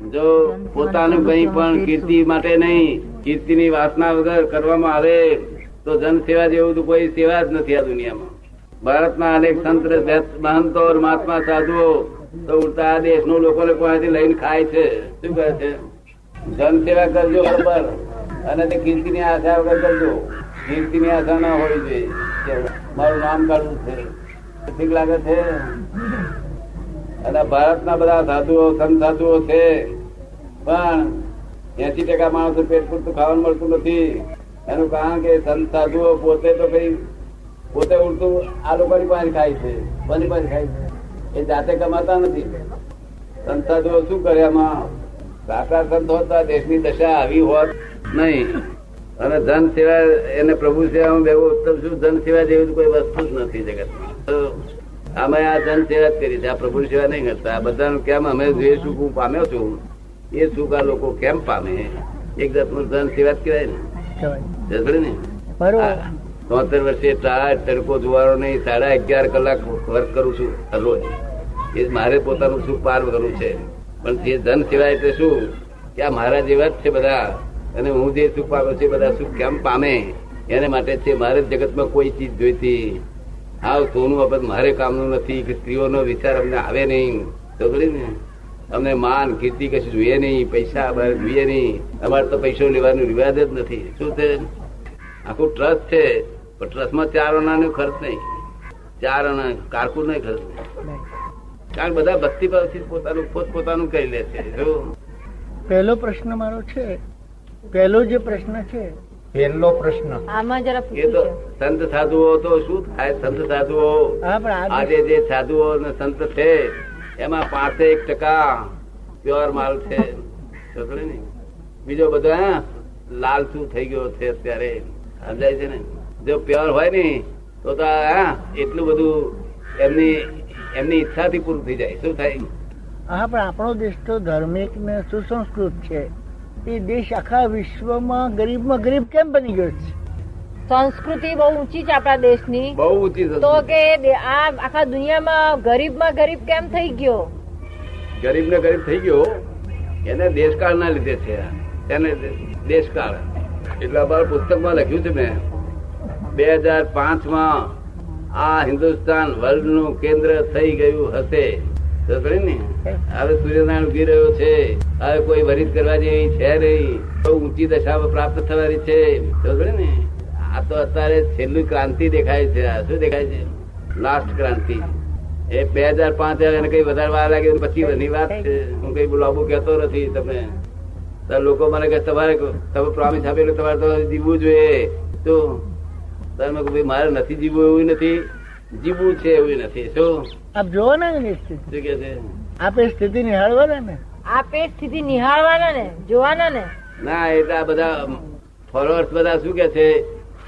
જો પોતાનું કઈ પણ કીર્તિ માટે નહીં, કીર્તિની વાસના વગર કરવામાં આવે, તો જન સેવા જેવું તો કોઈ સેવા જ નથી આ દુનિયામાં. ભારતના અનેક સંત મહંતો મહાત્મા સાધુઓ તો ઉડતા આ દેશનું લોકો પાસેથી લઈને ખાય છે? શું કહે છે? જન સેવા કરજો બરોબર, અને તે કીર્તિની આશા વગર કરજો. કીર્તિની આશા ના હોવી જોઈએ. મારું નામ કાઢવું છે. ઠીક લાગે છે? અને ભારતના બધા સાધુઓ, સંત સાધુઓ છે. પણ એસી ટકા માણસો પેટ પૂરતું ખાવાનું મળતું નથી. એનું કારણ કે સંત સાધુઓ પોતે તો કઈ પોતે ઉડતું આ લોકોની પાસે ખાય છે, કોની પાસે ખાય છે? એ જાતે કમાતા નથી. સંત સાધુઓ શું કરે એમાં સાચા સંત હોત દેશની દશા આવી હોત નહીં. અને ધન સેવા એને પ્રભુ સેવામાં બેવું ઉત્તમ શું? ધન સેવા જેવી કોઈ વસ્તુ જ નથી જગતમાં. અમે આ જન સેવા કરી છે આ પ્રભુ સેવા નહીં કરતા. બધાનું કેમ? અમે જે સુખ હું પામ્યો છું એ સુખ આ લોકો કેમ પામે? એક જાતનું ધન સેવા જ કહેવાય ને. તોતેર વર્ષે ટાળ તડકો જોવાનો નહીં સાડા અગિયાર કલાક વર્ક કરું છું રોજ એ મારે પોતાનું સુખ પાર કરવું છે. પણ જે ધન સેવા એટલે શું? કે આ મારા જેવા જ છે બધા. અને હું જે સુખ પામ્યો છે બધા સુખ કેમ પામે? એને માટે છે મારે જગતમાં કોઈ ચીજ જોઈતી. હા સોનું બાબત મારે કામનું નથી, કે સ્ત્રીઓનો વિચાર અમને આવે નહીં. તો ને? અમને માન, કીર્તિ કશું જોઈએ નહીં, પૈસા જોઈએ નહીં. અમારે તો પૈસો લેવાનો રિવાજ જ નથી. શું છે? આખું ટ્રસ્ટ છે, પણ ટ્રસ્ટમાં ચાર અણાનો ખર્ચ નહીં. ચાર અણા, કારકુન નહીં ખર્ચ નહીં. કારણ બધા ભક્તિ ભાવથી પોતાનું પોત પોતાનું કહી લે છે. પહેલો પ્રશ્ન મારો છે, પહેલો જે પ્રશ્ન છે પહેલો પ્રશ્ન. આમાં જરા એ તો સંત સાધુઓ તો શું થાય સંત સાધુઓ? આજે જે સાધુઓ ને સંત છે એમાં પાંચેક ટકા પ્યોર માલ છે. બીજો બધો હા લાલચુ થઈ ગયો છે અત્યારે. સમજાય છે ને? જો પ્યોર હોય ને તો તો હા એટલું બધું એમની એમની ઈચ્છાથી પૂરું થઈ જાય. શું થાય? હા પણ આપણો દેશ તો ધાર્મિક ને સુસંસ્કૃત છે. એ દેશ આખા વિશ્વમાં ગરીબમાં ગરીબ કેમ બની ગયો છે? સંસ્કૃતિ બહુ ઊંચી છે આપણા દેશની. બહુ ઊંચી તો કે આ આખા દુનિયામાં ગરીબમાં ગરીબ કેમ થઈ ગયો? ગરીબ ને ગરીબ થઈ ગયો એને દેશકાળ ના લીધે છે. એને દેશકાળ. એટલા બાર પુસ્તકમાં લખ્યું છે મેં. બે હજાર પાંચમાં આ હિન્દુસ્તાન વર્લ્ડનું કેન્દ્ર થઈ ગયું હશે. તો હવે સૂર્યનારાયણ ઊભી રહ્યો છે. હવે કોઈ વરિત કરવા જેવી છે નહીં. ઊંચી દશા પ્રાપ્ત થવાની છે. ને? આ તો અત્યારે છેલ્લી ક્રાંતિ દેખાય છે. શું દેખાય છે? લાસ્ટ ક્રાંતિ. એ બે હજાર પાંચ એને કઈ વધારે વાર લાગે પછી બધી વાત છે. હું કઈ લાંબુ કહેતો નથી તમે લોકો મને કે તમારે તમે પ્રોમિસ આપેલું તમારે તો જીવવું જોઈએ. તો? તમે મારે નથી જીવવું એવું નથી. જીવવું છે એવું નથી શું આપ જોવો ને એની સ્થિતિ. શું કે છે? આપે સ્થિતિ નિહાળવાના ને. આપે સ્થિતિ નિહાળવાના ને જોવાના ને. ના એટલે આ બધા ફોલોઅર્સ બધા શું કે છે?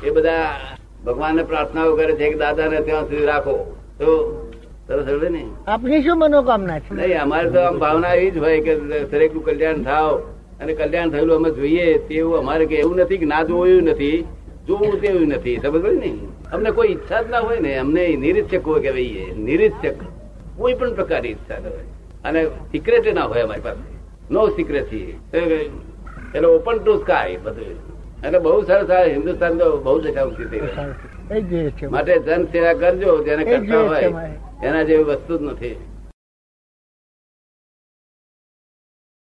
એ બધા ભગવાનને પ્રાર્થનાઓ કરે છે કે દાદાને ત્યાં સુધી રાખો. તો સરસ ને? આપની શું મનોકામના છે? નહીં અમારે તો આમ ભાવના એવી જ હોય કે દરેકનું કલ્યાણ થાવ. અને કલ્યાણ થયેલું અમે જોઈએ તેવું અમારે કે એવું નથી કે ના જોવું એવું નથી. જોવું તેવું નથી સમજ ને? અમને કોઈ ઈચ્છા જ ના હોય ને અમને નિરીક્ષક હોય કે ભાઈ નિરીક્ષક કોઈ પણ પ્રકારની ઈચ્છા ન હોય. અને સિક્રેટ ના હોય અમારી પાસે. નો સિક્રેસી એટલે ઓપન ટુ સ્કાય બધું. એટલે બહુ સરસ આ હિન્દુસ્તાન તો બહુ દશા ઊંચી થઈ જ માટે જન સેવા કરજો જેને કરતા હોય. એના જેવી વસ્તુ જ નથી.